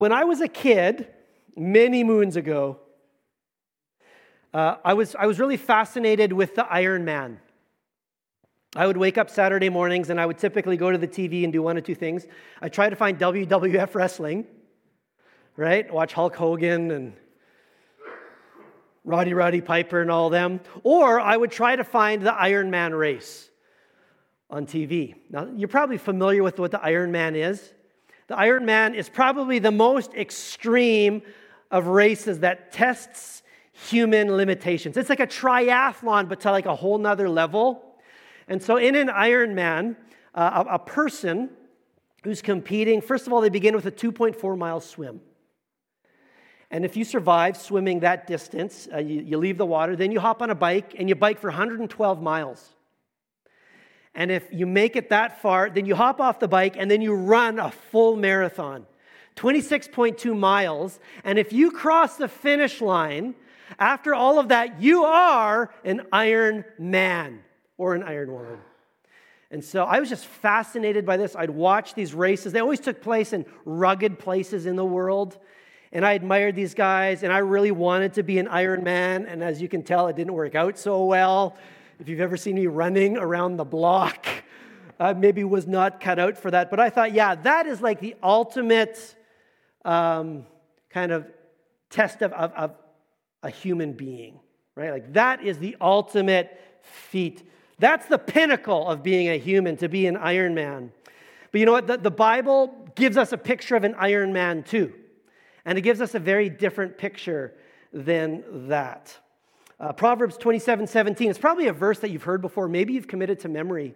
When I was a kid, many moons ago, uh, I, was, I was really fascinated with the Iron Man. I would wake up Saturday mornings and I would typically go to the TV and do one or two things. I try to find WWF wrestling, right? Watch Hulk Hogan and Roddy Roddy Piper and all them. Or I would try to find the Iron Man race on TV. Now, you're probably familiar with what the Iron Man is. The Iron Man is probably the most extreme of races that tests human limitations. It's like a triathlon, but to like a whole nother level. And so in an Ironman, uh, a, a person who's competing, first of all, they begin with a 2.4 mile swim. And if you survive swimming that distance, uh, you, you leave the water, then you hop on a bike and you bike for 112 miles. And if you make it that far, then you hop off the bike and then you run a full marathon, 26.2 miles. And if you cross the finish line, after all of that, you are an Iron Man or an Iron Woman. And so I was just fascinated by this. I'd watch these races. They always took place in rugged places in the world. And I admired these guys, and I really wanted to be an Iron Man. And as you can tell, it didn't work out so well. If you've ever seen me running around the block, uh, maybe was not cut out for that. But I thought, yeah, that is like the ultimate um, kind of test of, of, of a human being, right? Like that is the ultimate feat. That's the pinnacle of being a human, to be an Iron Man. But you know what? The, the Bible gives us a picture of an Iron Man too. And it gives us a very different picture than that. Uh, Proverbs 27 17, it's probably a verse that you've heard before. Maybe you've committed to memory.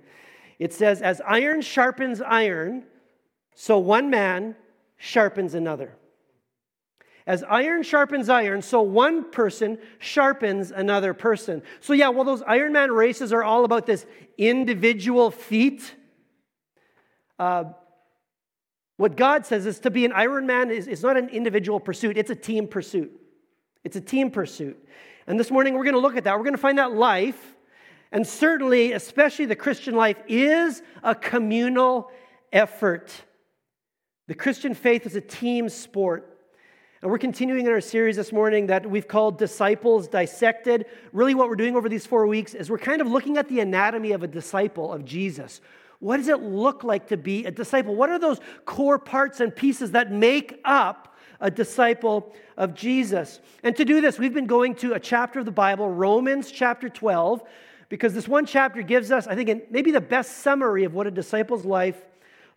It says, As iron sharpens iron, so one man sharpens another. As iron sharpens iron, so one person sharpens another person. So, yeah, well, those Ironman races are all about this individual feat. Uh, what God says is to be an Ironman is, is not an individual pursuit, it's a team pursuit. It's a team pursuit. And this morning we're going to look at that. We're going to find that life, and certainly, especially the Christian life, is a communal effort. The Christian faith is a team sport. And we're continuing in our series this morning that we've called Disciples Dissected. Really, what we're doing over these four weeks is we're kind of looking at the anatomy of a disciple of Jesus. What does it look like to be a disciple? What are those core parts and pieces that make up a disciple of Jesus. And to do this, we've been going to a chapter of the Bible, Romans chapter 12, because this one chapter gives us, I think, maybe the best summary of what a disciple's life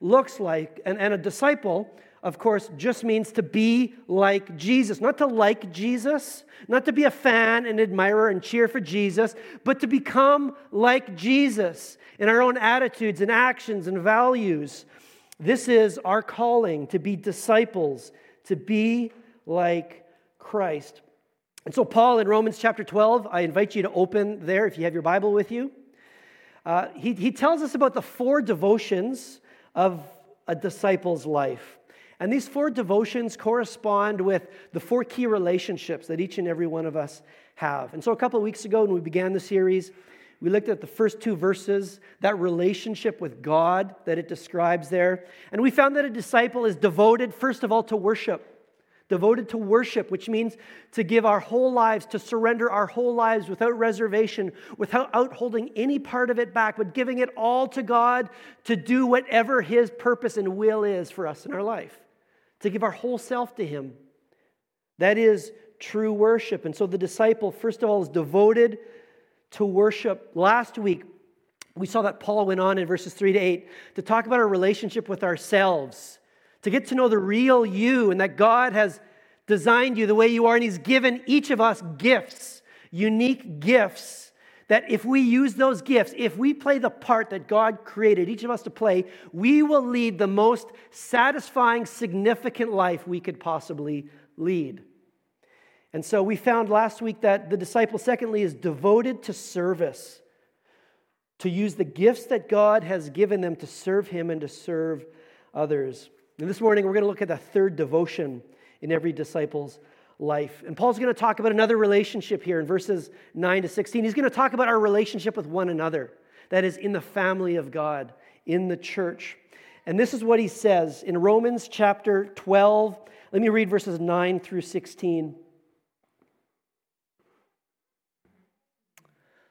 looks like. And, and a disciple, of course, just means to be like Jesus. Not to like Jesus, not to be a fan and admirer and cheer for Jesus, but to become like Jesus in our own attitudes and actions and values. This is our calling to be disciples to be like Christ. And so, Paul in Romans chapter 12, I invite you to open there if you have your Bible with you. Uh, he, he tells us about the four devotions of a disciple's life. And these four devotions correspond with the four key relationships that each and every one of us have. And so, a couple of weeks ago, when we began the series, we looked at the first two verses, that relationship with God that it describes there. And we found that a disciple is devoted, first of all, to worship. Devoted to worship, which means to give our whole lives, to surrender our whole lives without reservation, without holding any part of it back, but giving it all to God to do whatever His purpose and will is for us in our life. To give our whole self to Him. That is true worship. And so the disciple, first of all, is devoted to worship. Last week, we saw that Paul went on in verses 3 to 8 to talk about our relationship with ourselves, to get to know the real you, and that God has designed you the way you are, and He's given each of us gifts, unique gifts. That if we use those gifts, if we play the part that God created each of us to play, we will lead the most satisfying, significant life we could possibly lead. And so we found last week that the disciple, secondly, is devoted to service, to use the gifts that God has given them to serve Him and to serve others. And this morning, we're going to look at the third devotion in every disciple's life. And Paul's going to talk about another relationship here in verses 9 to 16. He's going to talk about our relationship with one another, that is, in the family of God, in the church. And this is what he says in Romans chapter 12, Let me read verses 9 through 16.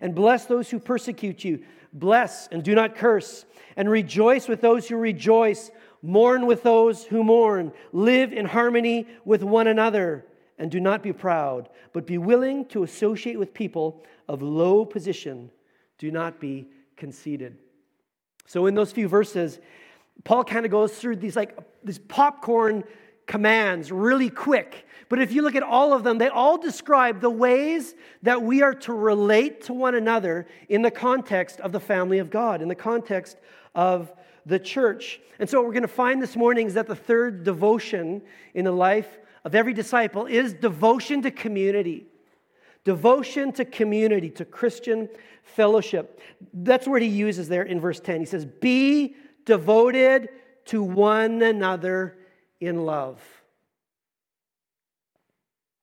And bless those who persecute you. Bless and do not curse. And rejoice with those who rejoice. Mourn with those who mourn. Live in harmony with one another. And do not be proud, but be willing to associate with people of low position. Do not be conceited. So, in those few verses, Paul kind of goes through these like these popcorn commands really quick. But if you look at all of them, they all describe the ways that we are to relate to one another in the context of the family of God, in the context of the church. And so, what we're going to find this morning is that the third devotion in the life of every disciple is devotion to community. Devotion to community, to Christian fellowship. That's what he uses there in verse 10. He says, Be devoted to one another in love.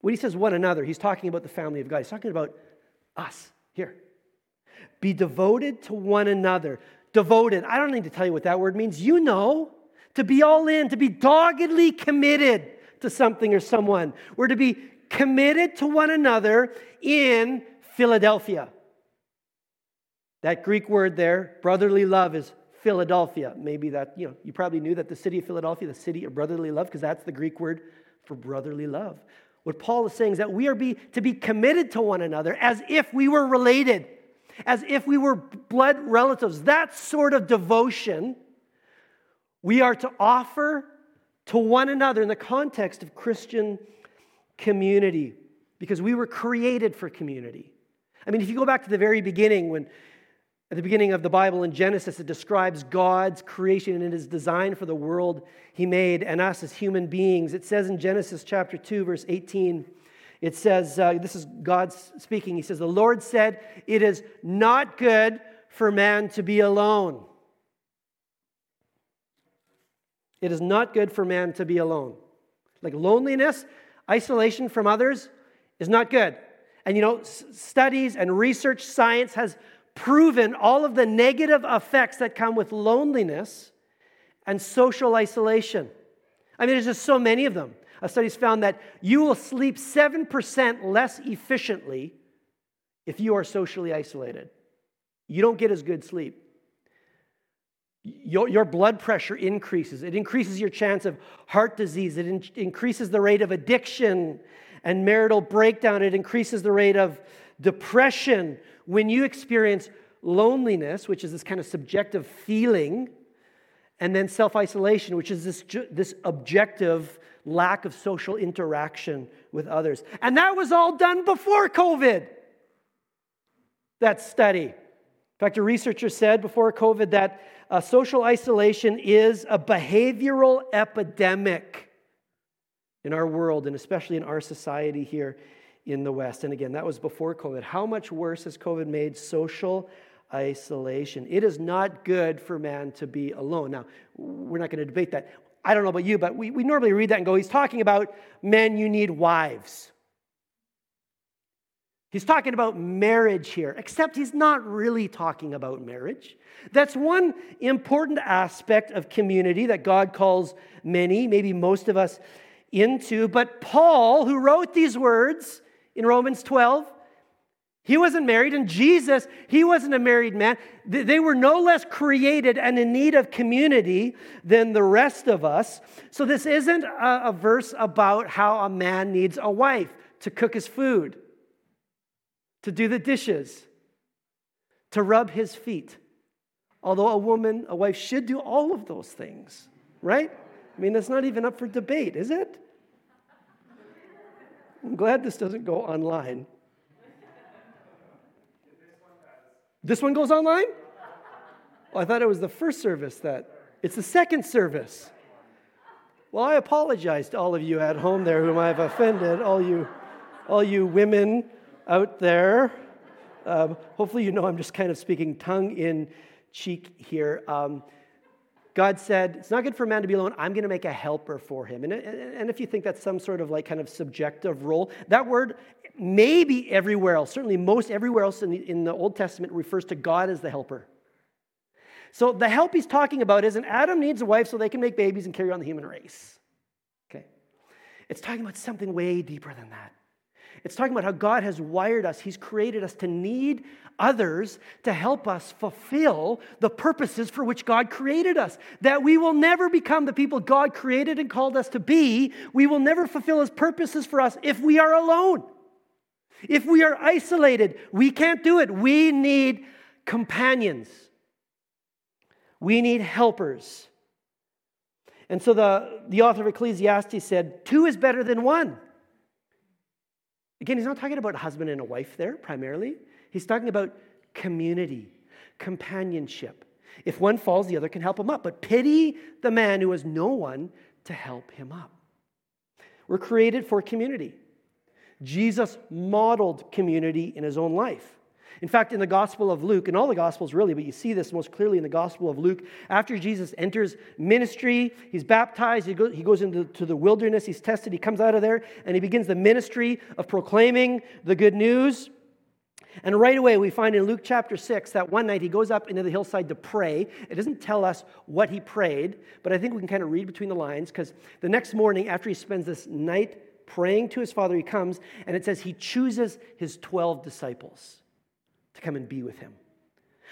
When he says one another, he's talking about the family of God. He's talking about us here. Be devoted to one another. Devoted, I don't need to tell you what that word means. You know, to be all in, to be doggedly committed to something or someone. We're to be committed to one another in Philadelphia. That Greek word there, brotherly love, is Philadelphia. Maybe that, you know, you probably knew that the city of Philadelphia, the city of brotherly love, because that's the Greek word for brotherly love. What Paul is saying is that we are be, to be committed to one another as if we were related, as if we were blood relatives. That sort of devotion we are to offer to one another in the context of Christian community because we were created for community. I mean, if you go back to the very beginning, when at the beginning of the Bible in Genesis, it describes God's creation and his design for the world he made and us as human beings. It says in Genesis chapter 2, verse 18, it says, uh, This is God speaking. He says, The Lord said, It is not good for man to be alone. It is not good for man to be alone. Like loneliness, isolation from others is not good. And you know, studies and research science has proven all of the negative effects that come with loneliness and social isolation. I mean, there's just so many of them. A study's found that you will sleep 7% less efficiently if you are socially isolated. You don't get as good sleep. Your, your blood pressure increases. It increases your chance of heart disease. It in, increases the rate of addiction and marital breakdown. It increases the rate of depression, when you experience loneliness, which is this kind of subjective feeling, and then self isolation, which is this, this objective lack of social interaction with others. And that was all done before COVID. That study. In fact, a researcher said before COVID that uh, social isolation is a behavioral epidemic in our world and especially in our society here in the West. And again, that was before COVID. How much worse has COVID made social isolation? It is not good for man to be alone. Now, we're not going to debate that. I don't know about you, but we, we normally read that and go, he's talking about men, you need wives. He's talking about marriage here, except he's not really talking about marriage. That's one important aspect of community that God calls many, maybe most of us, into. But Paul, who wrote these words, in Romans 12. He wasn't married, and Jesus, he wasn't a married man. They were no less created and in need of community than the rest of us. So, this isn't a, verse about how a man needs a wife to cook his food, to do the dishes, to rub his feet. Although a woman, a wife, should do all of those things, right? I mean, that's not even up for debate, is it? I'm glad this doesn't go online. This one goes online? Oh, I thought it was the first service that. It's the second service. Well, I apologize to all of you at home there whom I've offended, all you, all you women out there. Um, hopefully, you know I'm just kind of speaking tongue in cheek here. Um, God said, It's not good for man to be alone. I'm going to make a helper for him. And, and if you think that's some sort of like kind of subjective role, that word maybe everywhere else, certainly most everywhere else in the, in the Old Testament refers to God as the helper. So the help he's talking about isn't Adam needs a wife so they can make babies and carry on the human race. Okay. It's talking about something way deeper than that. It's talking about how God has wired us. He's created us to need others to help us fulfill the purposes for which God created us. That we will never become the people God created and called us to be. We will never fulfill His purposes for us if we are alone. If we are isolated, we can't do it. We need companions. We need helpers. And so the, the author of Ecclesiastes said, Two is better than one. Again, he's not talking about a husband and a wife there primarily. He's talking about community, companionship. If one falls, the other can help him up. But pity the man who has no one to help him up. We're created for community. Jesus modeled community in his own life. In fact, in the Gospel of Luke, in all the Gospels really, but you see this most clearly in the Gospel of Luke, after Jesus enters ministry, he's baptized, he, he goes into the wilderness, he's tested, he comes out of there, and he begins the ministry of proclaiming the good news. And right away, we find in Luke chapter 6 that one night he goes up into the hillside to pray. It doesn't tell us what he prayed, but I think we can kind of read between the lines because the next morning, after he spends this night praying to his father, he comes and it says he chooses his 12 disciples to come and be with him.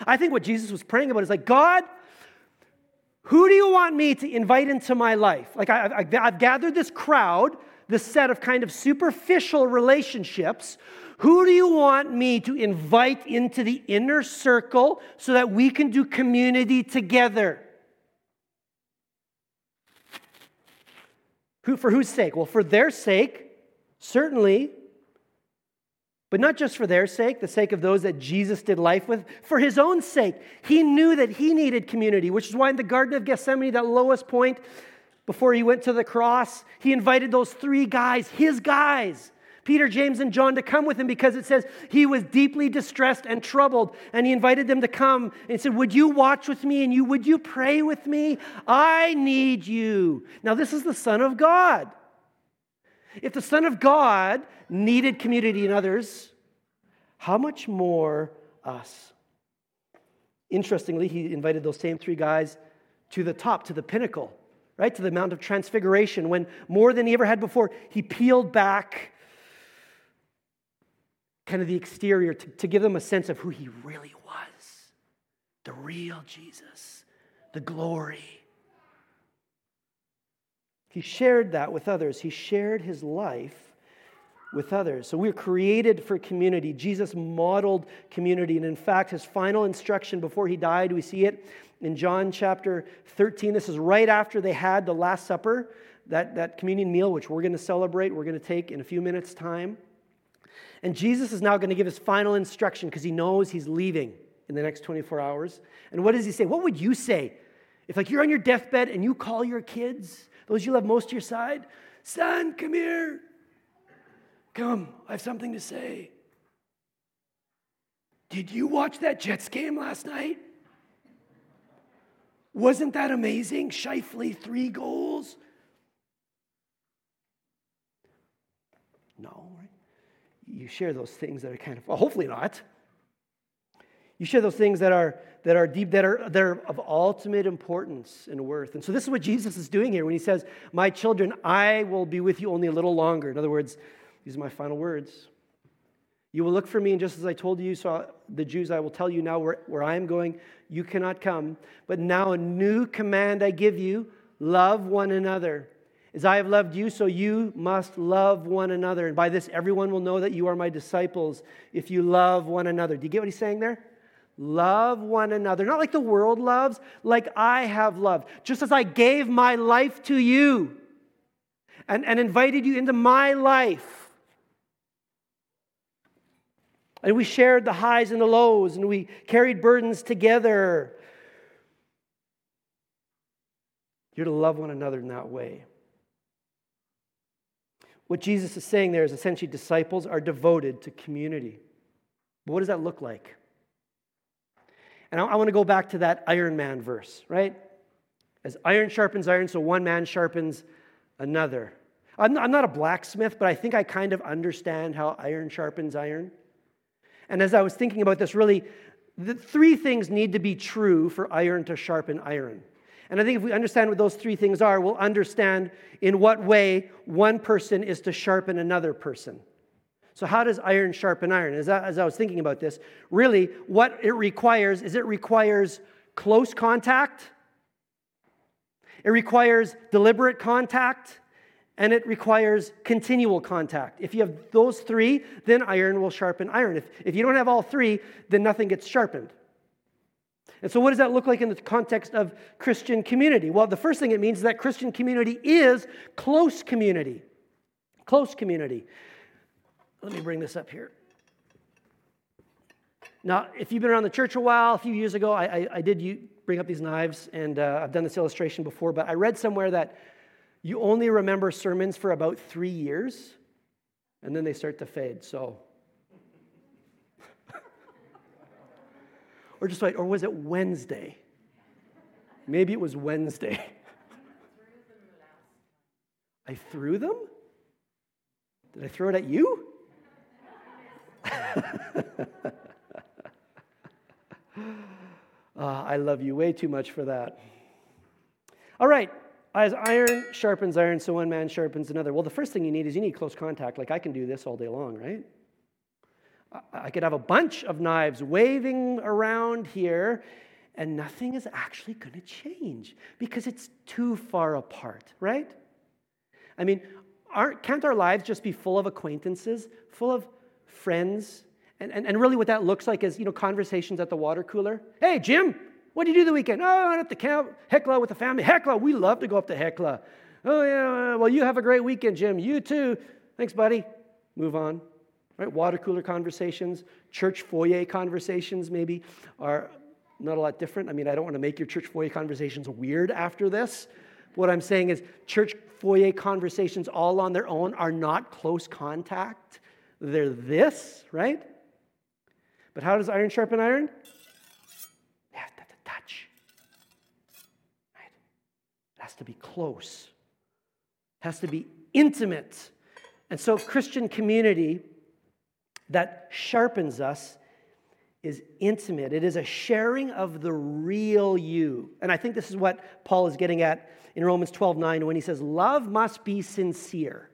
I think what Jesus was praying about is like, God, who do you want me to invite into my life? Like, I, have gathered this crowd, this set of kind of superficial relationships. Who do you want me to invite into the inner circle so that we can do community together? Who, for whose sake? Well, for their sake, certainly, but not just for their sake, the sake of those that Jesus did life with, for his own sake. He knew that he needed community, which is why in the Garden of Gethsemane, that lowest point before he went to the cross, he invited those three guys, his guys, Peter, James, and John, to come with him because it says he was deeply distressed and troubled. And he invited them to come and said, Would you watch with me and you would you pray with me? I need you. Now, this is the Son of God. If the Son of God needed community in others, how much more us? Interestingly, he invited those same three guys to the top, to the pinnacle, right? To the Mount of Transfiguration, when more than he ever had before, he peeled back kind of the exterior to, to give them a sense of who he really was the real Jesus, the glory. He shared that with others. He shared his life with others. So we're created for community. Jesus modeled community. And in fact, his final instruction before he died, we see it in John chapter 13. This is right after they had the Last Supper, that, that communion meal, which we're going to celebrate, we're going to take in a few minutes' time. And Jesus is now going to give his final instruction because he knows he's leaving in the next 24 hours. And what does he say? What would you say if, like, you're on your deathbed and you call your kids those you love most to your side, son, come here. Come, I have something to say. Did you watch that Jets game last night? Wasn't that amazing? Scheifele, three goals. No, right? You share those things that are kind of, well, hopefully not. You share those things that are that are deep, that are, that are of ultimate importance and worth. And so this is what Jesus is doing here when he says, My children, I will be with you only a little longer. In other words, these are my final words. You will look for me, and just as I told you, so the Jews, I will tell you now where, where I am going, you cannot come. But now a new command I give you love one another. As I have loved you, so you must love one another. And by this, everyone will know that you are my disciples if you love one another. Do you get what he's saying there? Love one another, not like the world loves, like I have loved. Just as I gave my life to you and, and invited you into my life. And we shared the highs and the lows, and we carried burdens together. You're to love one another in that way. what Jesus is saying there is essentially disciples are devoted to community. But what does that look like? And I, I want to go back to that Iron Man verse, right? As iron sharpens iron, so one man sharpens another. I'm, I'm not a blacksmith, but I think I kind of understand how iron sharpens iron. And as I was thinking about this, really, the three things need to be true for iron to sharpen iron. And I think if we understand what those three things are, we'll understand in what way one person is to sharpen another person. So, how does iron sharpen iron? As I, as I was thinking about this, really, what it requires is it requires close contact, it requires deliberate contact, and it requires continual contact. If you have those three, then iron will sharpen iron. If, if you don't have all three, then nothing gets sharpened. And so, what does that look like in the context of Christian community? Well, the first thing it means is that Christian community is close community. Close community. Let me bring this up here. Now, if you've been around the church a while, a few years ago, I, I, I did bring up these knives, and uh, I've done this illustration before, but I read somewhere that you only remember sermons for about three years, and then they start to fade. So, or just wait, or was it Wednesday? Maybe it was Wednesday. I threw them? Did I throw it at you? Uh, I love you way too much for that. All right, as iron sharpens iron, so one man sharpens another. Well, the first thing you need is you need close contact. Like I can do this all day long, right? I could have a bunch of knives waving around here, and nothing is actually going to change because it's too far apart, right? I mean, aren't, can't our lives just be full of acquaintances, full of friends? And, and, and really, what that looks like is, you know, conversations at the water cooler. Hey, Jim, what did you do the weekend? Oh, I went up to camp, Hecla with the family. Hecla, we love to go up to Hecla. Oh, yeah, uh, well, you have a great weekend, Jim. You too. Thanks, buddy. Move on. Right? Water cooler conversations, church foyer conversations, maybe, are not a lot different. I mean, I don't want to make your church foyer conversations weird after this. What I'm saying is, church foyer conversations all on their own are not close contact. They're this, right? But how does iron sharpen iron? They have to touch. Right? It has to be close, It has to be intimate. And so, Christian community that sharpens us is intimate. It is a sharing of the real you. And I think this is what Paul is getting at in Romans 12 9 when he says, Love must be sincere.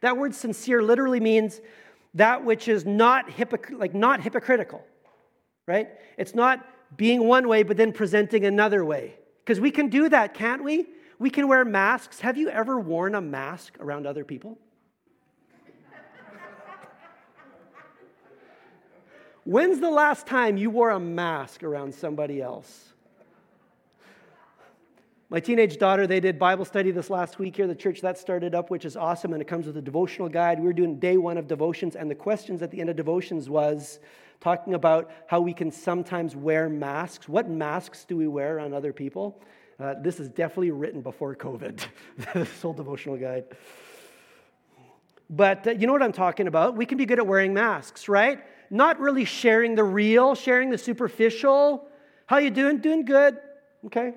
That word sincere literally means that which is not, like not hypocritical, right? It's not being one way but then presenting another way. Because we can do that, can't we? We can wear masks. Have you ever worn a mask around other people? When's the last time you wore a mask around somebody else? My teenage daughter, they did Bible study this last week here, the church that started up, which is awesome, and it comes with a devotional guide. We were doing day one of devotions, and the questions at the end of devotions was talking about how we can sometimes wear masks. What masks do we wear on other people? Uh, this is definitely written before COVID, this whole devotional guide. But uh, you know what I'm talking about? We can be good at wearing masks, right? Not really sharing the real, sharing the superficial. How you doing? Doing good. Okay.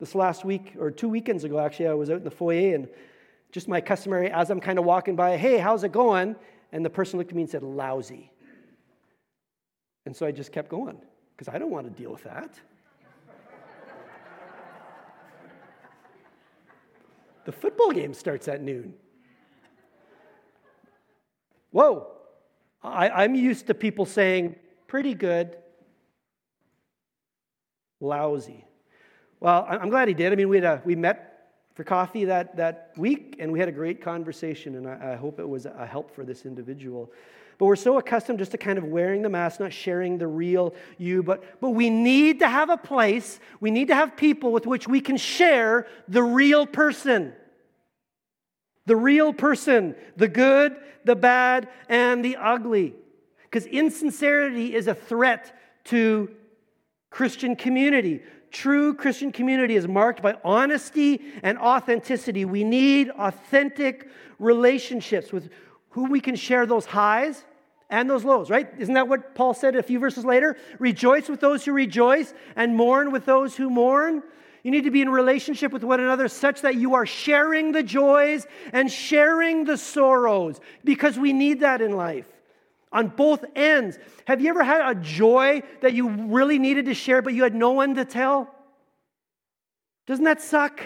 This last week, or two weekends ago, actually, I was out in the foyer and just my customary, as I'm kind of walking by, hey, how's it going? And the person looked at me and said, lousy. And so I just kept going because I don't want to deal with that. The football game starts at noon. Whoa, I, am used to people saying, pretty good, lousy. Well, I'm glad he did. I mean, we, had a, we met for coffee that, that week and we had a great conversation, and I, I hope it was a help for this individual. But we're so accustomed just to kind of wearing the mask, not sharing the real you. But, but we need to have a place, we need to have people with which we can share the real person the real person, the good, the bad, and the ugly. Because insincerity is a threat to Christian community, True Christian community is marked by honesty and authenticity. We need authentic relationships with whom we can share those highs and those lows, right? Isn't that what Paul said a few verses later? Rejoice with those who rejoice and mourn with those who mourn. You need to be in relationship with one another such that you are sharing the joys and sharing the sorrows because we need that in life on both ends. Have you ever had a joy that you really needed to share but you had no one to tell? Doesn't that suck?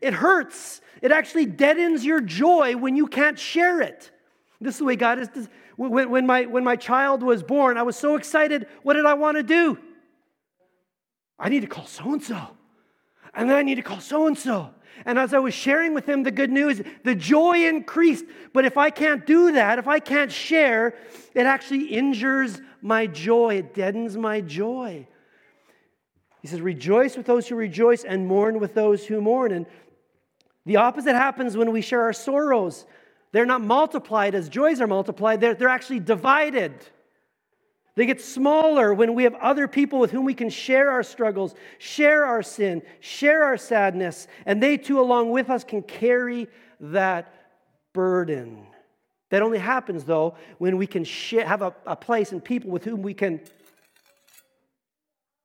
It hurts. It actually deadens your joy when you can't share it. This is the way God is. When, when, my, when my child was born, I was so excited. What did I want to do? I need to call so and so. And then I need to call so and so. And as I was sharing with him the good news, the joy increased. But if I can't do that, if I can't share, it actually injures my joy, it deadens my joy. He says, Rejoice with those who rejoice and mourn with those who mourn. And the opposite happens when we share our sorrows. They're not multiplied as joys are multiplied, they're, they're actually divided. They get smaller when we have other people with whom we can share our struggles, share our sin, share our sadness, and they too, along with us, can carry that burden. That only happens, though, when we can share, have a, a place and people with whom we can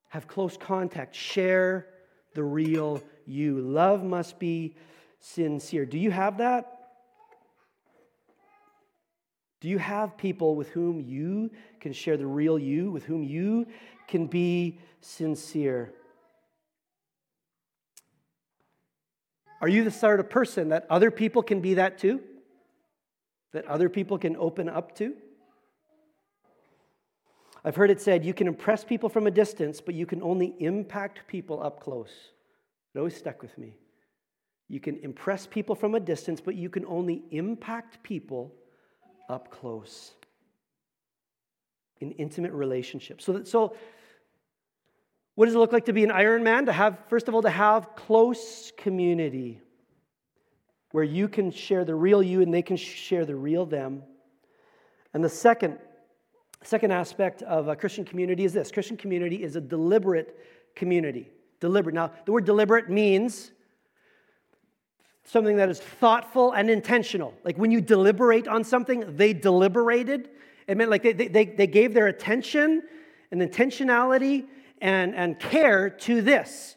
have close contact, share the real you. Love must be sincere. Do you have that? Do you have people with whom you can share the real you, with whom you can be sincere? Are you the sort of person that other people can be that too? That other people can open up to? I've heard it said you can impress people from a distance, but you can only impact people up close. It always stuck with me. You can impress people from a distance, but you can only impact people up close in intimate relationships. So, that, so what does it look like to be an Iron Man? To have, first of all, to have close community where you can share the real you and they can share the real them. And the second, second aspect of a Christian community is this Christian community is a deliberate community. Deliberate. Now, the word deliberate means something that is thoughtful and intentional. Like when you deliberate on something, they deliberated. It meant like they, they, they gave their attention and intentionality and, and care to this.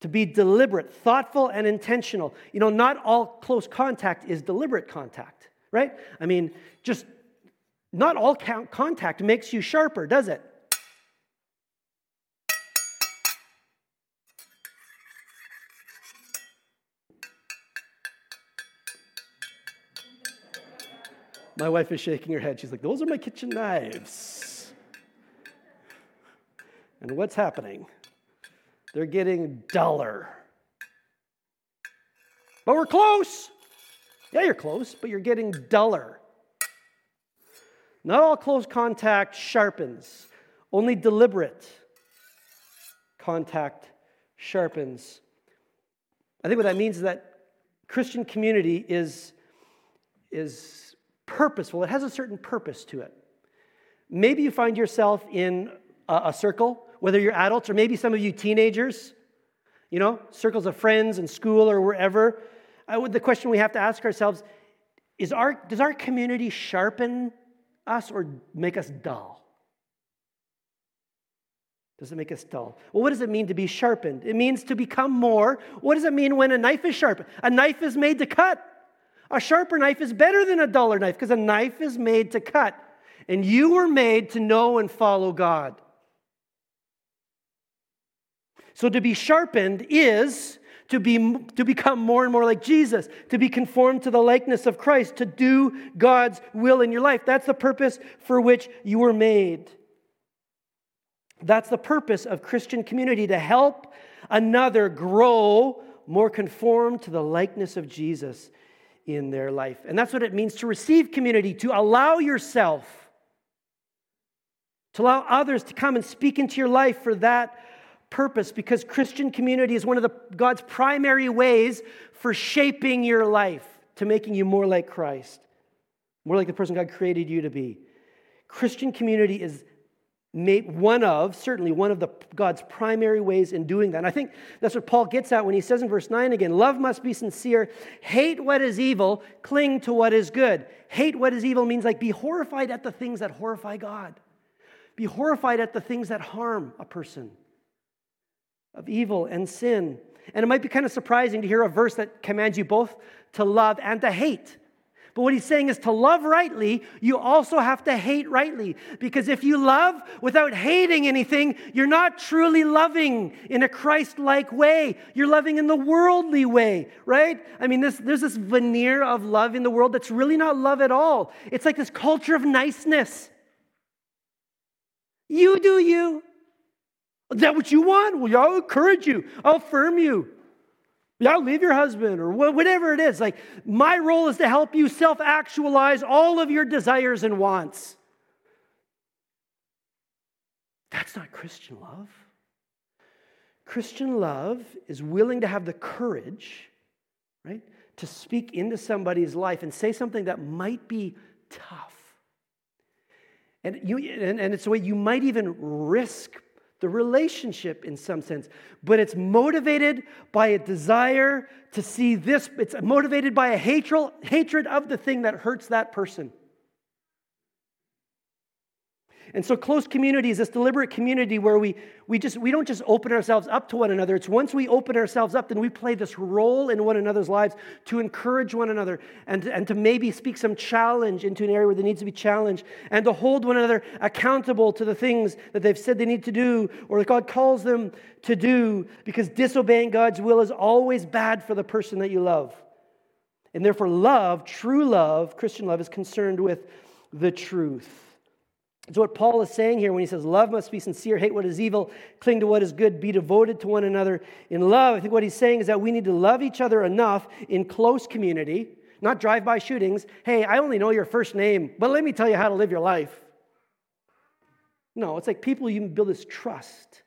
To be deliberate, thoughtful, and intentional. You know, not all close contact is deliberate contact, right? I mean, just not all contact makes you sharper, does it? My wife is shaking her head. She's like, Those are my kitchen knives. And what's happening? They're getting duller. But we're close. Yeah, you're close, but you're getting duller. Not all close contact sharpens, only deliberate contact sharpens. I think what that means is that Christian community is, is purposeful, it has a certain purpose to it. Maybe you find yourself in a, a circle, whether you're adults or maybe some of you teenagers, you know, circles of friends in school or wherever. Uh, the question we have to ask ourselves is our, does our community sharpen us or make us dull? Does it make us dull? Well, what does it mean to be sharpened? It means to become more. What does it mean when a knife is sharpened? A knife is made to cut. A sharper knife is better than a duller knife because a knife is made to cut. And you were made to know and follow God. So to be sharpened is to, be, to become more and more like Jesus, to be conformed to the likeness of Christ, to do God's will in your life. That's the purpose for which you were made. That's the purpose of Christian community to help another grow more conformed to the likeness of Jesus in their life. And that's what it means to receive community, to allow yourself, to allow others to come and speak into your life for that purpose, because Christian community is one of the, God's primary ways for shaping your life, to making you more like Christ, more like the person God created you to be. Christian community is one of, certainly one of the God's primary ways in doing that. And I think that's what Paul gets at when he says in verse 9 again, love must be sincere, hate what is evil, cling to what is good. Hate what is evil means like be horrified at the things that horrify God. Be horrified at the things that harm a person of evil and sin. And it might be kind of surprising to hear a verse that commands you both to love and to hate. But what he's saying is to love rightly, you also have to hate rightly. Because if you love without hating anything, you're not truly loving in a Christ like way. You're loving in the worldly way, right? I mean, this, there's this veneer of love in the world that's really not love at all. It's like this culture of niceness. You do you. Is that what you want? Well, I'll encourage you, I'll affirm you. Yeah, leave your husband or whatever it is. Like, my role is to help you self actualize all of your desires and wants. That's not Christian love. Christian love is willing to have the courage, right, to speak into somebody's life and say something that might be tough. And, you, and, and it's a way you might even risk the relationship in some sense, but it's motivated by a desire to see this, it's motivated by a hatred, hatred of the thing that hurts that person. And so close community is this deliberate community where we, we just we don't just open ourselves up to one another. It's once we open ourselves up, then we play this role in one another's lives to encourage one another and, and to maybe speak some challenge into an area where there needs to be challenge and to hold one another accountable to the things that they've said they need to do or that God calls them to do, because disobeying God's will is always bad for the person that you love. And therefore, love, true love, Christian love, is concerned with the truth. It's what Paul is saying here when he says, Love must be sincere, hate what is evil, cling to what is good, be devoted to one another in love. I think what he's saying is that we need to love each other enough in close community, not drive by shootings. Hey, I only know your first name, but let me tell you how to live your life. No, it's like people you build this trust,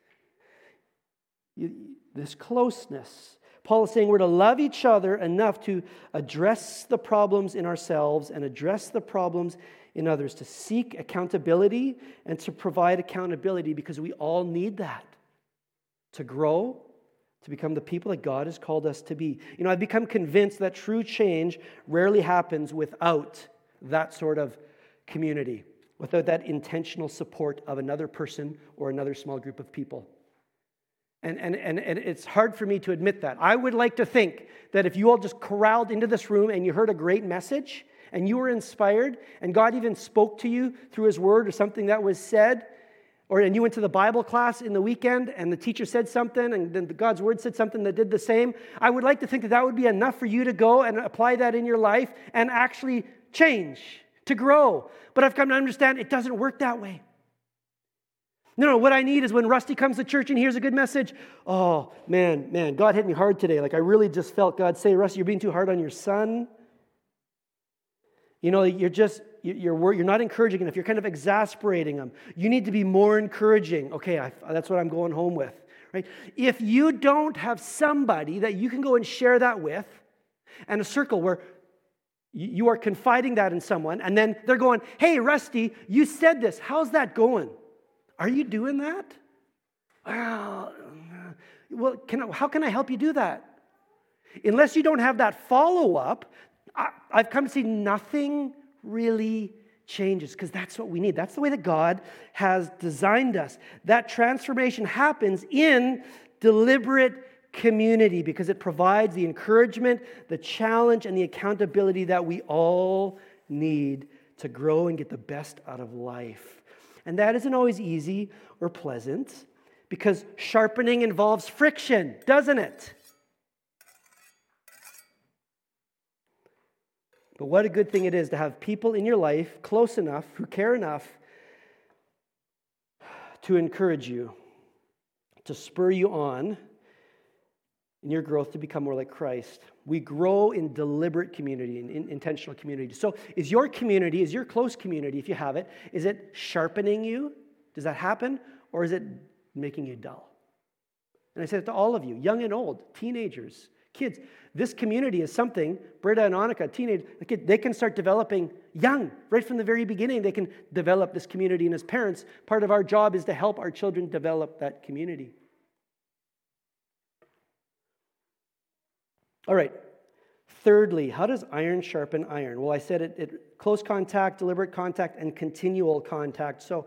you, this closeness. Paul is saying we're to love each other enough to address the problems in ourselves and address the problems in others, to seek accountability and to provide accountability because we all need that to grow, to become the people that God has called us to be. You know, I've become convinced that true change rarely happens without that sort of community, without that intentional support of another person or another small group of people. And, and, and, and, it's hard for me to admit that. I would like to think that if you all just corralled into this room and you heard a great message and you were inspired and God even spoke to you through his word or something that was said, or and you went to the Bible class in the weekend and the teacher said something and then God's word said something that did the same, I would like to think that that would be enough for you to go and apply that in your life and actually change, to grow. But I've come to understand it doesn't work that way. No, no, what I need is when Rusty comes to church and hears a good message, oh, man, man, God hit me hard today. Like I really just felt God say, Rusty, you're being too hard on your son. You know, you're just, you're, you're not encouraging enough. You're kind of exasperating them. You need to be more encouraging. Okay, I, that's what I'm going home with, right? If you don't have somebody that you can go and share that with, and a circle where you are confiding that in someone, and then they're going, hey, Rusty, you said this. How's that going? Are you doing that? Well, uh, well can I, how can I help you do that? Unless you don't have that follow up, I, I've come to see nothing really changes because that's what we need. That's the way that God has designed us. That transformation happens in deliberate community because it provides the encouragement, the challenge, and the accountability that we all need to grow and get the best out of life. And that isn't always easy or pleasant because sharpening involves friction, doesn't it? But what a good thing it is to have people in your life close enough who care enough to encourage you, to spur you on in your growth to become more like Christ. We grow in deliberate community, in, in, intentional community. So, is your community, is your close community, if you have it, is it sharpening you? Does that happen? Or is it making you dull? And I say it to all of you, young and old, teenagers, Kids, this community is something, Britta and Annika, teenage, they can start developing young, right from the very beginning. They can develop this community. And as parents, part of our job is to help our children develop that community. All right. Thirdly, how does iron sharpen iron? Well, I said it, it close contact, deliberate contact, and continual contact. So,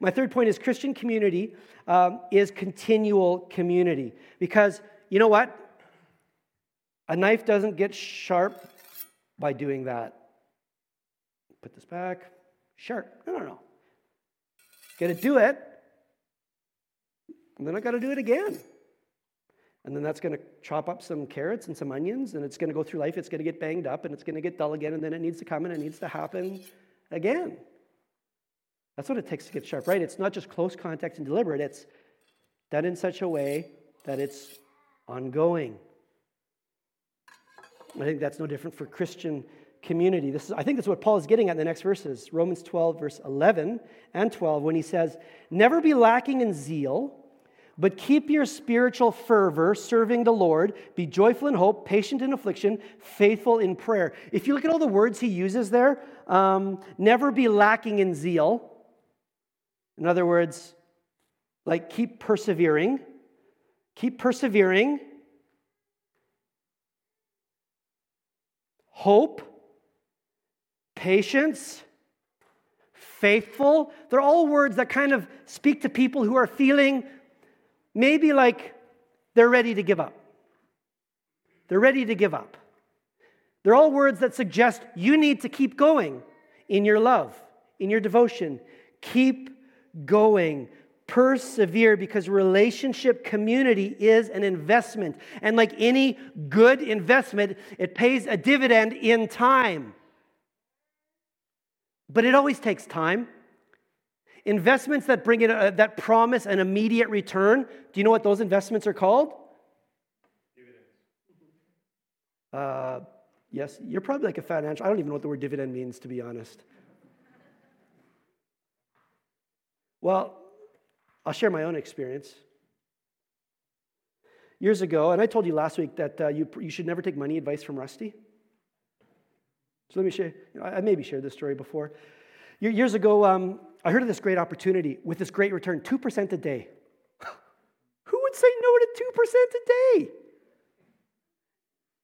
my third point is Christian community um, is continual community because you know what? A knife doesn't get sharp by doing that. Put this back. Sharp. No, no, no. Got to do it. And then I got to do it again. And then that's to chop up some carrots and some onions, and it's to go through life. It's to get banged up, and it's to get dull again, and then it needs to come and it needs to happen again. That's what it takes to get sharp, right? It's not just close contact and deliberate, it's done in such a way that it's ongoing. I think that's no different for Christian community. This is, I think that's what Paul is getting at in the next verses Romans 12, verse 11 and 12, when he says, Never be lacking in zeal, but keep your spiritual fervor serving the Lord. Be joyful in hope, patient in affliction, faithful in prayer. If you look at all the words he uses there, um, never be lacking in zeal. In other words, like keep persevering, keep persevering hope, patience, faithful. They're all words that kind of speak to people who are feeling maybe like they're ready to give up. They're ready to give up. They're all words that suggest you need to keep going in your love, in your devotion. Keep going persevere because relationship community is an investment. And like any good investment, it pays a dividend in time. But it always takes time. Investments that bring in a, that promise an immediate return. Do you know what those investments are called? Uh, yes, you're probably like a financial. I don't even know what the word dividend means, to be honest. Well, I'll share my own experience. Years ago, and I told you last week that uh, you, you should never take money advice from Rusty. So let me share, I maybe shared this story before. Years ago, um, I heard of this great opportunity with this great return 2% a day. Who would say no to 2% a day?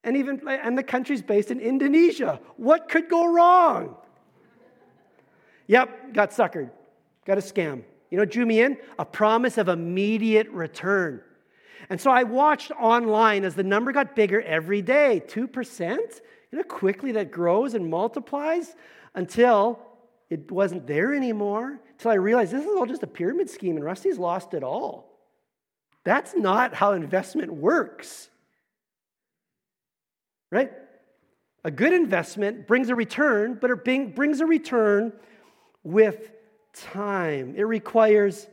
And even and the country's based in Indonesia. What could go wrong? Yep, got suckered. Got a scam. You know, drew me in? A promise of immediate return. And so I watched online as the number got bigger every day 2%. You know, quickly that grows and multiplies until it wasn't there anymore. Until I realized this is all just a pyramid scheme and Rusty's lost it all. That's not how investment works. Right? A good investment brings a return, but it brings a return with time. It requires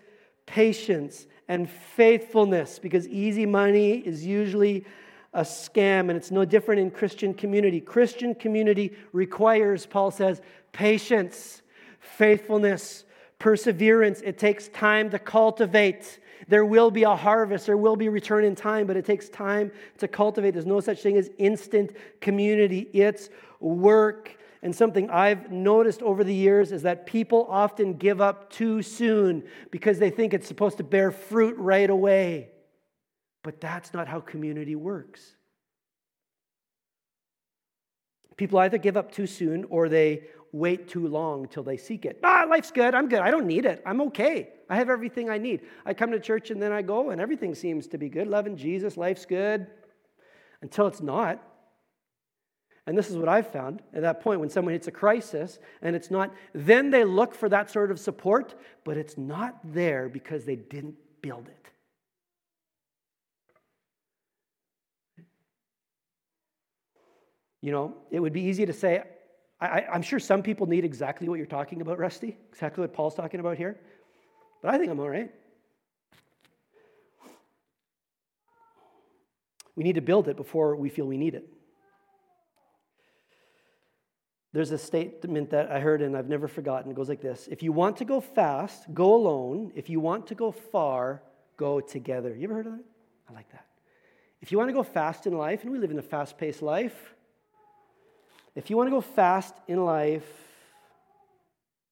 patience and faithfulness because easy money is usually a scam and it's no different in Christian community. Christian community requires, Paul says, patience, faithfulness, perseverance. It takes time to cultivate. There will be a harvest, there will be return in time, but it takes time to cultivate. There's no such thing as instant community, it's work. And something I've noticed over the years is that people often give up too soon because they think it's supposed to bear fruit right away. But that's not how community works. People either give up too soon or they wait too long till they seek it. Ah, life's good. I'm good. I don't need it. I'm okay. I have everything I need. I come to church and then I go and everything seems to be good. Loving Jesus, life's good. Until it's not. And this is what I've found at that point when someone hits a crisis and it's not, then they look for that sort of support, but it's not there because they didn't build it. You know, it would be easy to say, I, am sure some people need exactly what you're talking about, Rusty, exactly what Paul's talking about here, but I think I'm all right. We need to build it before we feel we need it. There's a statement that I heard and I've never forgotten. It goes like this If you want to go fast, go alone. If you want to go far, go together. You ever heard of that? I like that. If you want to go fast in life, and we live in a fast paced life, if you want to go fast in life,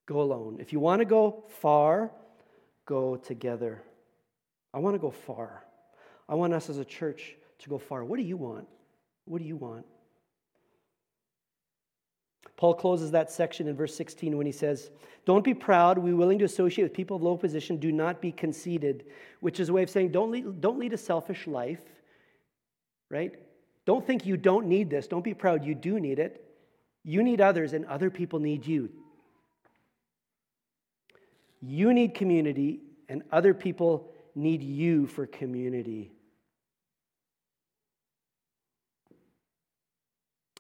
go alone. If you want to go far, go together. I want to go far. I want us as a church to go far. What do you want? What do you want? Paul closes that section in verse 16 when he says, Don't be proud, be willing to associate with people of low position, do not be conceited, which is a way of saying don't lead, don't lead a selfish life, right? Don't think you don't need this. Don't be proud, you do need it. You need others, and other people need you. You need community, and other people need you for community.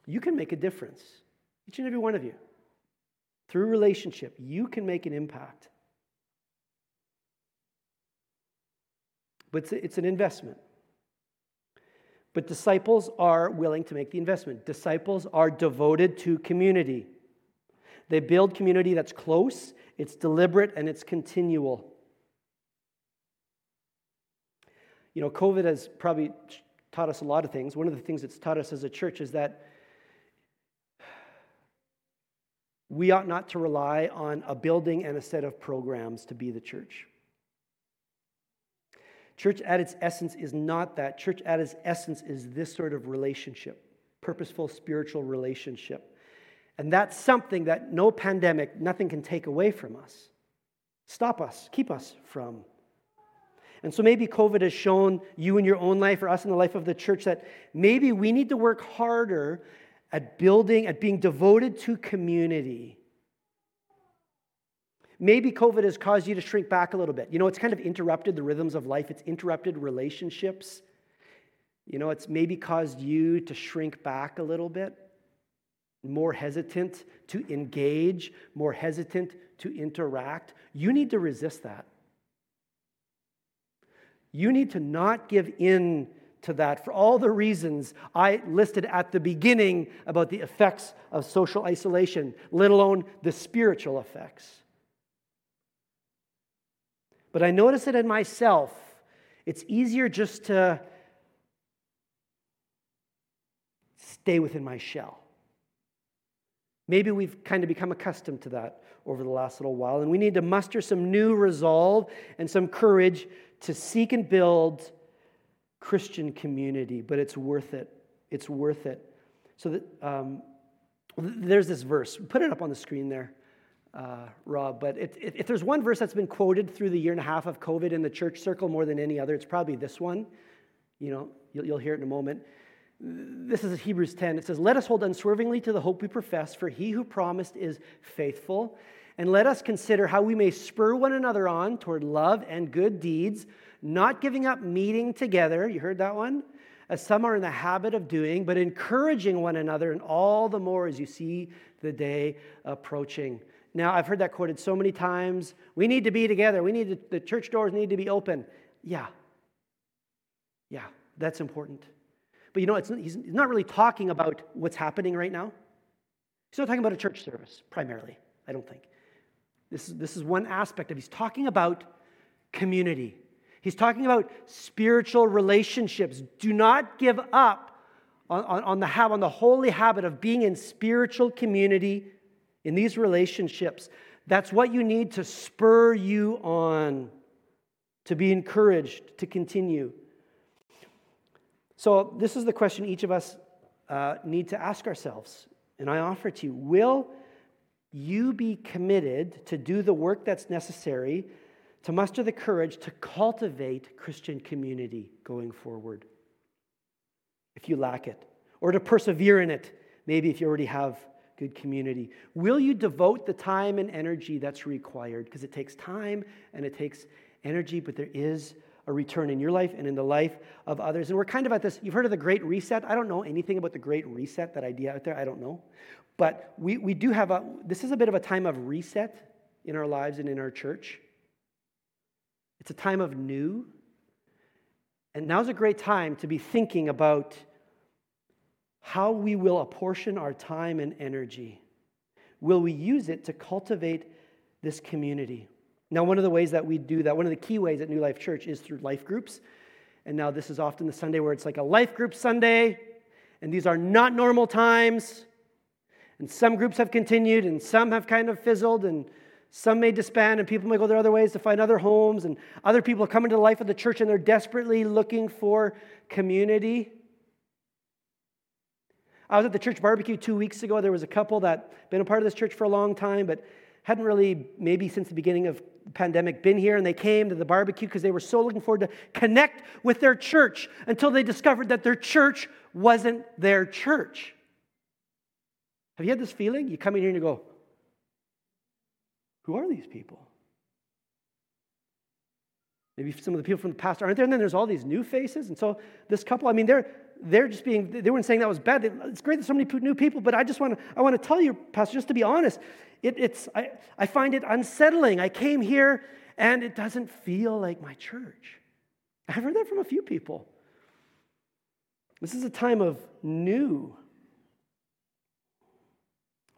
You can make a difference, each and every one of you. Through relationship, you can make an impact. But it's an investment. But disciples are willing to make the investment. Disciples are devoted to community. They build community that's close, it's deliberate, and it's continual. You know, COVID has probably taught us a lot of things. One of the things it's taught us as a church is that we ought not to rely on a building and a set of programs to be the church. Church at its essence is not that. Church at its essence is this sort of relationship, purposeful spiritual relationship. And that's something that no pandemic, nothing can take away from us, stop us, keep us from. And so maybe COVID has shown you in your own life or us in the life of the church that maybe we need to work harder at building, at being devoted to community. Maybe COVID has caused you to shrink back a little bit. You know, it's kind of interrupted the rhythms of life, it's interrupted relationships. You know, it's maybe caused you to shrink back a little bit, more hesitant to engage, more hesitant to interact. You need to resist that. You need to not give in to that for all the reasons I listed at the beginning about the effects of social isolation, let alone the spiritual effects. But I notice it in myself. It's easier just to stay within my shell. Maybe we've kind of become accustomed to that over the last little while, and we need to muster some new resolve and some courage to seek and build Christian community, but it's worth it. It's worth it. So that um, there's this verse. Put it up on the screen there uh, Rob. But it, it, if there's one verse that's been quoted through the year and a half of COVID in the church circle more than any other, it's probably this one. You know, you'll, you'll hear it in a moment. This is Hebrews 10. It says, Let us hold unswervingly to the hope we profess, for he who promised is faithful. And let us consider how we may spur one another on toward love and good deeds, not giving up meeting together. You heard that one? As some are in the habit of doing, but encouraging one another, and all the more as you see the day approaching. Now, I've heard that quoted so many times. We need to be together. We need to, the church doors need to be open. Yeah. Yeah, that's important. But you know, he's not really talking about what's happening right now. He's not talking about a church service, primarily, I don't think. This is, this is one aspect of He's talking about community. He's talking about spiritual relationships. Do not give up on, on, on the, on the holy habit of being in spiritual community in these relationships. That's what you need to spur you on, to be encouraged to continue. So, this is the question each of us uh, need to ask ourselves. And I offer to you Will you be committed to do the work that's necessary to muster the courage to cultivate Christian community going forward? If you lack it, or to persevere in it, maybe if you already have good community? Will you devote the time and energy that's required? Because it takes time and it takes energy, but there is a return in your life and in the life of others. And we're kind of at this, you've heard of the Great Reset. I don't know anything about the Great Reset, that idea out there. I don't know. But we, we do have a, this is a bit of a time of reset in our lives and in our church. It's a time of new. And now's a great time to be thinking about how we will apportion our time and energy. Will we use it to cultivate this community? Now, one of the ways that we do that, one of the key ways at New Life Church is through life groups. And now this is often the Sunday where it's like a life group Sunday, and these are not normal times. And some groups have continued, and some have kind of fizzled, and some may disband, and people may go their other ways to find other homes, and other people come into the life of the church and they're desperately looking for community. I was at the church barbecue two weeks ago. There was a couple that been a part of this church for a long time, but hadn't really, maybe since the beginning of the pandemic, been here. And they came to the barbecue because they were so looking forward to connect with their church until they discovered that their church wasn't their church. Have you had this feeling? You come in here and you go, who are these people? Maybe some of the people from the past aren't there, and then there's all these new faces. And so this couple, I mean, they're they're just being they weren't saying that was bad. It's great that so many new people, but I just want to I want to tell you, Pastor, just to be honest, it, it's I, I find it unsettling. I came here and it doesn't feel like my church. I've heard that from a few people. This is a time of new.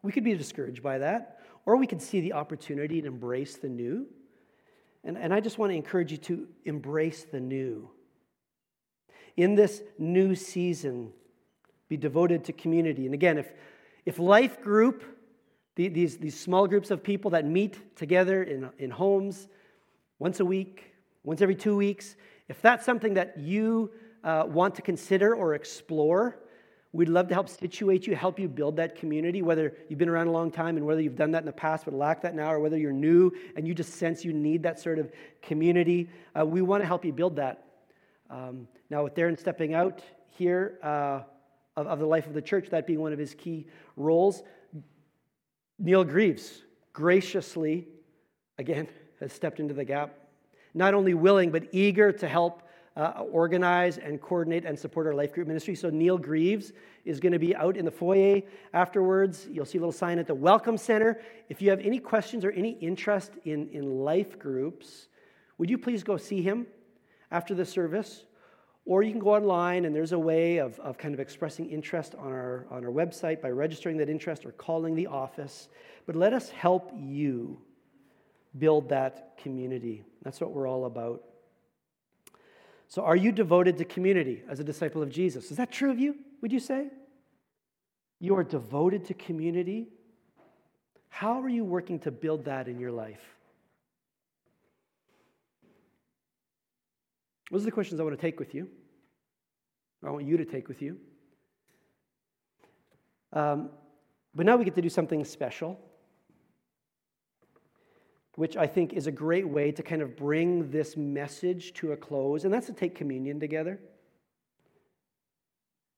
We could be discouraged by that, or we could see the opportunity to embrace the new. And, and I just want to encourage you to embrace the new. In this new season, be devoted to community. And again, if, if life group, the, these, these small groups of people that meet together in, in homes once a week, once every two weeks, if that's something that you uh, want to consider or explore, We'd love to help situate you, help you build that community, whether you've been around a long time and whether you've done that in the past but lack that now, or whether you're new and you just sense you need that sort of community. Uh, we want to help you build that. Um, now, with Darren stepping out here uh, of, of the life of the church, that being one of his key roles, Neil Greaves graciously, again, has stepped into the gap, not only willing but eager to help uh, organize and coordinate and support our life group ministry. So Neil Greaves is going to be out in the foyer afterwards. You'll see a little sign at the Welcome Center. If you have any questions or any interest in, in life groups, would you please go see him after the service? Or you can go online, and there's a way of, of kind of expressing interest on our, on our website by registering that interest or calling the office. But let us help you build that community. That's what we're all about. So, are you devoted to community as a disciple of Jesus? Is that true of you, would you say? You are devoted to community? How are you working to build that in your life? Those are the questions I want to take with you. I want you to take with you. Um, but now we get to do something special which I think is a great way to kind of bring this message to a close, and that's to take communion together.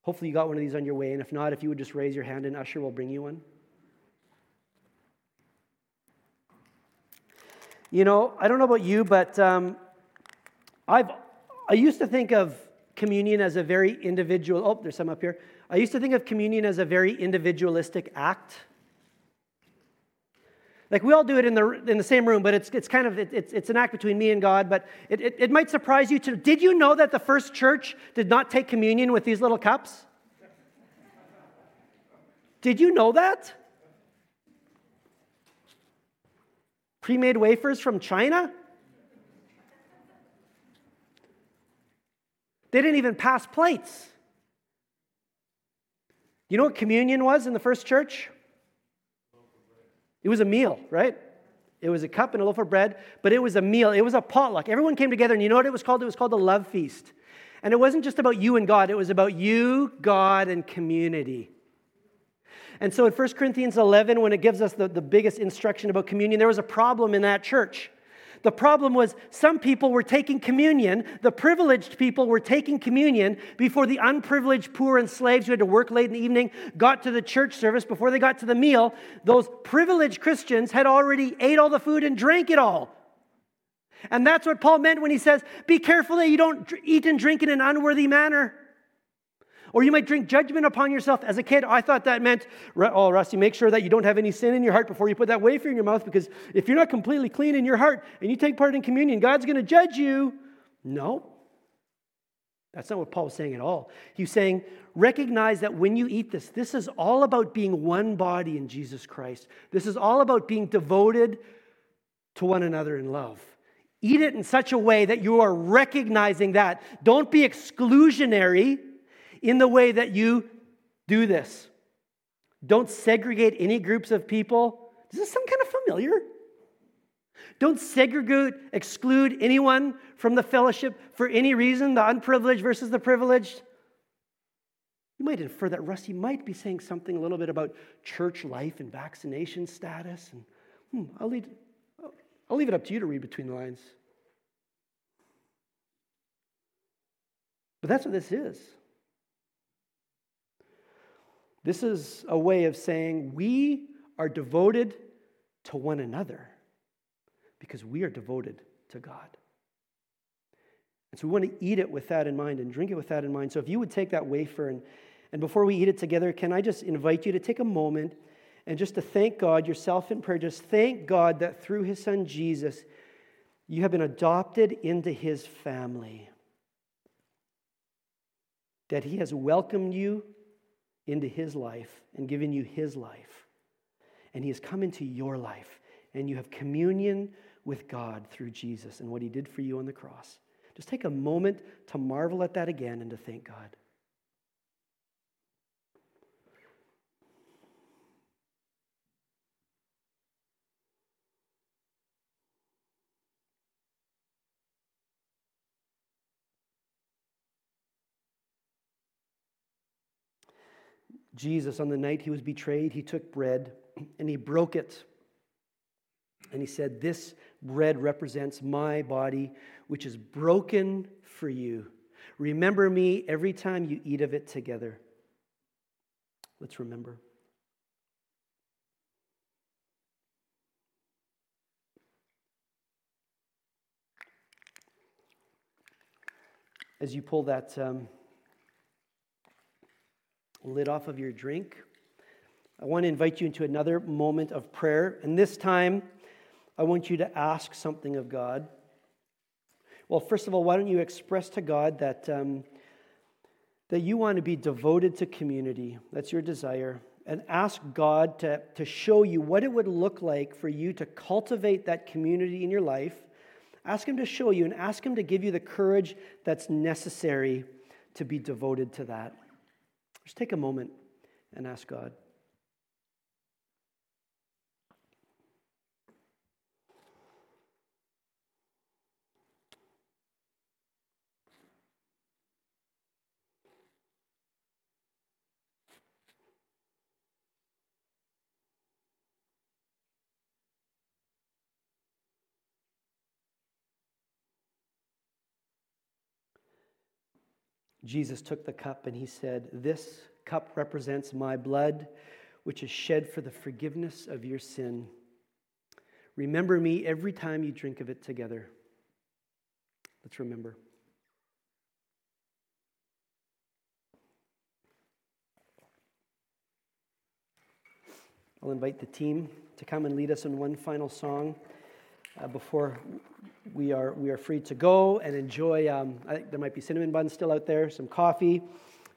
Hopefully, you got one of these on your way, and if not, if you would just raise your hand, and Usher will bring you one. You know, I don't know about you, but um, I've I used to think of communion as a very individual. Oh, there's some up here. I used to think of communion as a very individualistic act. Like we all do it in the, in the same room, but it's, it's kind of, it, it's, it's an act between me and God. But it, it, it might surprise you too. Did you know that the first church did not take communion with these little cups? Did you know that? Pre made wafers from China? They didn't even pass plates. You know what communion was in the first church? It was a meal, right? It was a cup and a loaf of bread, but it was a meal. It was a potluck. Everyone came together, and you know what it was called? It was called a love feast. And it wasn't just about you and God, it was about you, God, and community. And so in 1 Corinthians 11, when it gives us the, the biggest instruction about communion, there was a problem in that church. The problem was some people were taking communion, the privileged people were taking communion before the unprivileged poor and slaves who had to work late in the evening got to the church service, before they got to the meal. Those privileged Christians had already ate all the food and drank it all. And that's what Paul meant when he says, Be careful that you don't eat and drink in an unworthy manner. Or you might drink judgment upon yourself. As a kid, I thought that meant, oh, Rusty, make sure that you don't have any sin in your heart before you put that wafer in your mouth, because if you're not completely clean in your heart and you take part in communion, God's going to judge you. No. That's not what Paul was saying at all. He's saying, recognize that when you eat this, this is all about being one body in Jesus Christ. This is all about being devoted to one another in love. Eat it in such a way that you are recognizing that. Don't be exclusionary in the way that you do this. Don't segregate any groups of people. Does this sound kind of familiar? Don't segregate, exclude anyone from the fellowship for any reason, the unprivileged versus the privileged. You might infer that Rusty might be saying something a little bit about church life and vaccination status. And hmm, I'll, I'll leave it up to you to read between the lines. But that's what this is. This is a way of saying we are devoted to one another because we are devoted to God. And so we want to eat it with that in mind and drink it with that in mind. So if you would take that wafer and and before we eat it together, can I just invite you to take a moment and just to thank God yourself in prayer? Just thank God that through his son Jesus, you have been adopted into his family. That he has welcomed you into his life and given you his life. And he has come into your life, and you have communion with God through Jesus and what he did for you on the cross. Just take a moment to marvel at that again and to thank God. Jesus, on the night he was betrayed, he took bread and he broke it. And he said, This bread represents my body, which is broken for you. Remember me every time you eat of it together. Let's remember. As you pull that. Um, lid off of your drink. I want to invite you into another moment of prayer. And this time, I want you to ask something of God. Well, first of all, why don't you express to God that, um, that you want to be devoted to community? That's your desire. And ask God to, to show you what it would look like for you to cultivate that community in your life. Ask Him to show you and ask Him to give you the courage that's necessary to be devoted to that. Just take a moment and ask God. Jesus took the cup and he said, This cup represents my blood, which is shed for the forgiveness of your sin. Remember me every time you drink of it together. Let's remember. I'll invite the team to come and lead us in one final song uh, before we are, we are free to go and enjoy. Um, I think there might be cinnamon buns still out there, some coffee,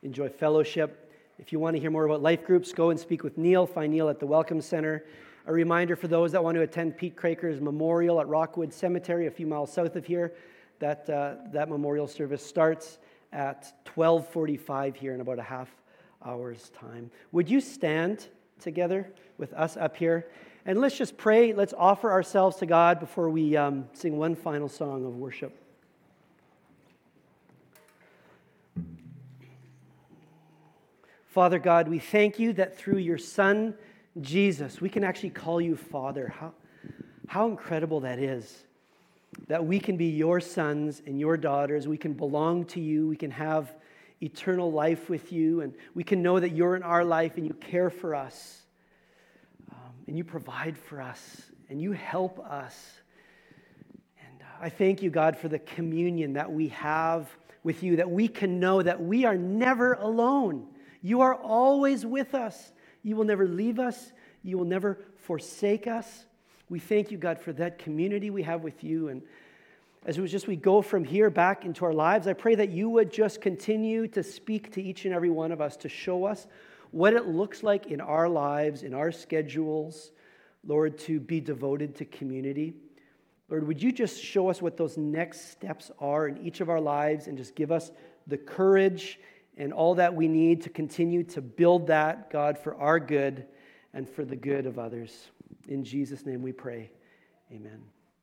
enjoy fellowship. If you want to hear more about life groups, go and speak with Neil. Find Neil at the Welcome Center. A reminder for those that want to attend Pete Craker's memorial at Rockwood Cemetery, a few miles south of here, that, uh, that memorial service starts at 1245 here in about a half hour's time. Would you stand together with us up here? And let's just pray. Let's offer ourselves to God before we um, sing one final song of worship. Father God, we thank you that through your Son, Jesus, we can actually call you Father. How, how incredible that is. That we can be your sons and your daughters. We can belong to you. We can have eternal life with you. And we can know that you're in our life and you care for us and you provide for us and you help us. And uh, I thank you, God, for the communion that we have with you, that we can know that we are never alone. You are always with us. You will never leave us, you will never forsake us. We thank you, God, for that community we have with you. And as we just we go from here back into our lives, I pray that you would just continue to speak to each and every one of us to show us what it looks like in our lives, in our schedules, Lord, to be devoted to community. Lord, would you just show us what those next steps are in each of our lives and just give us the courage and all that we need to continue to build that, God, for our good and for the good of others. In Jesus' name we pray. Amen.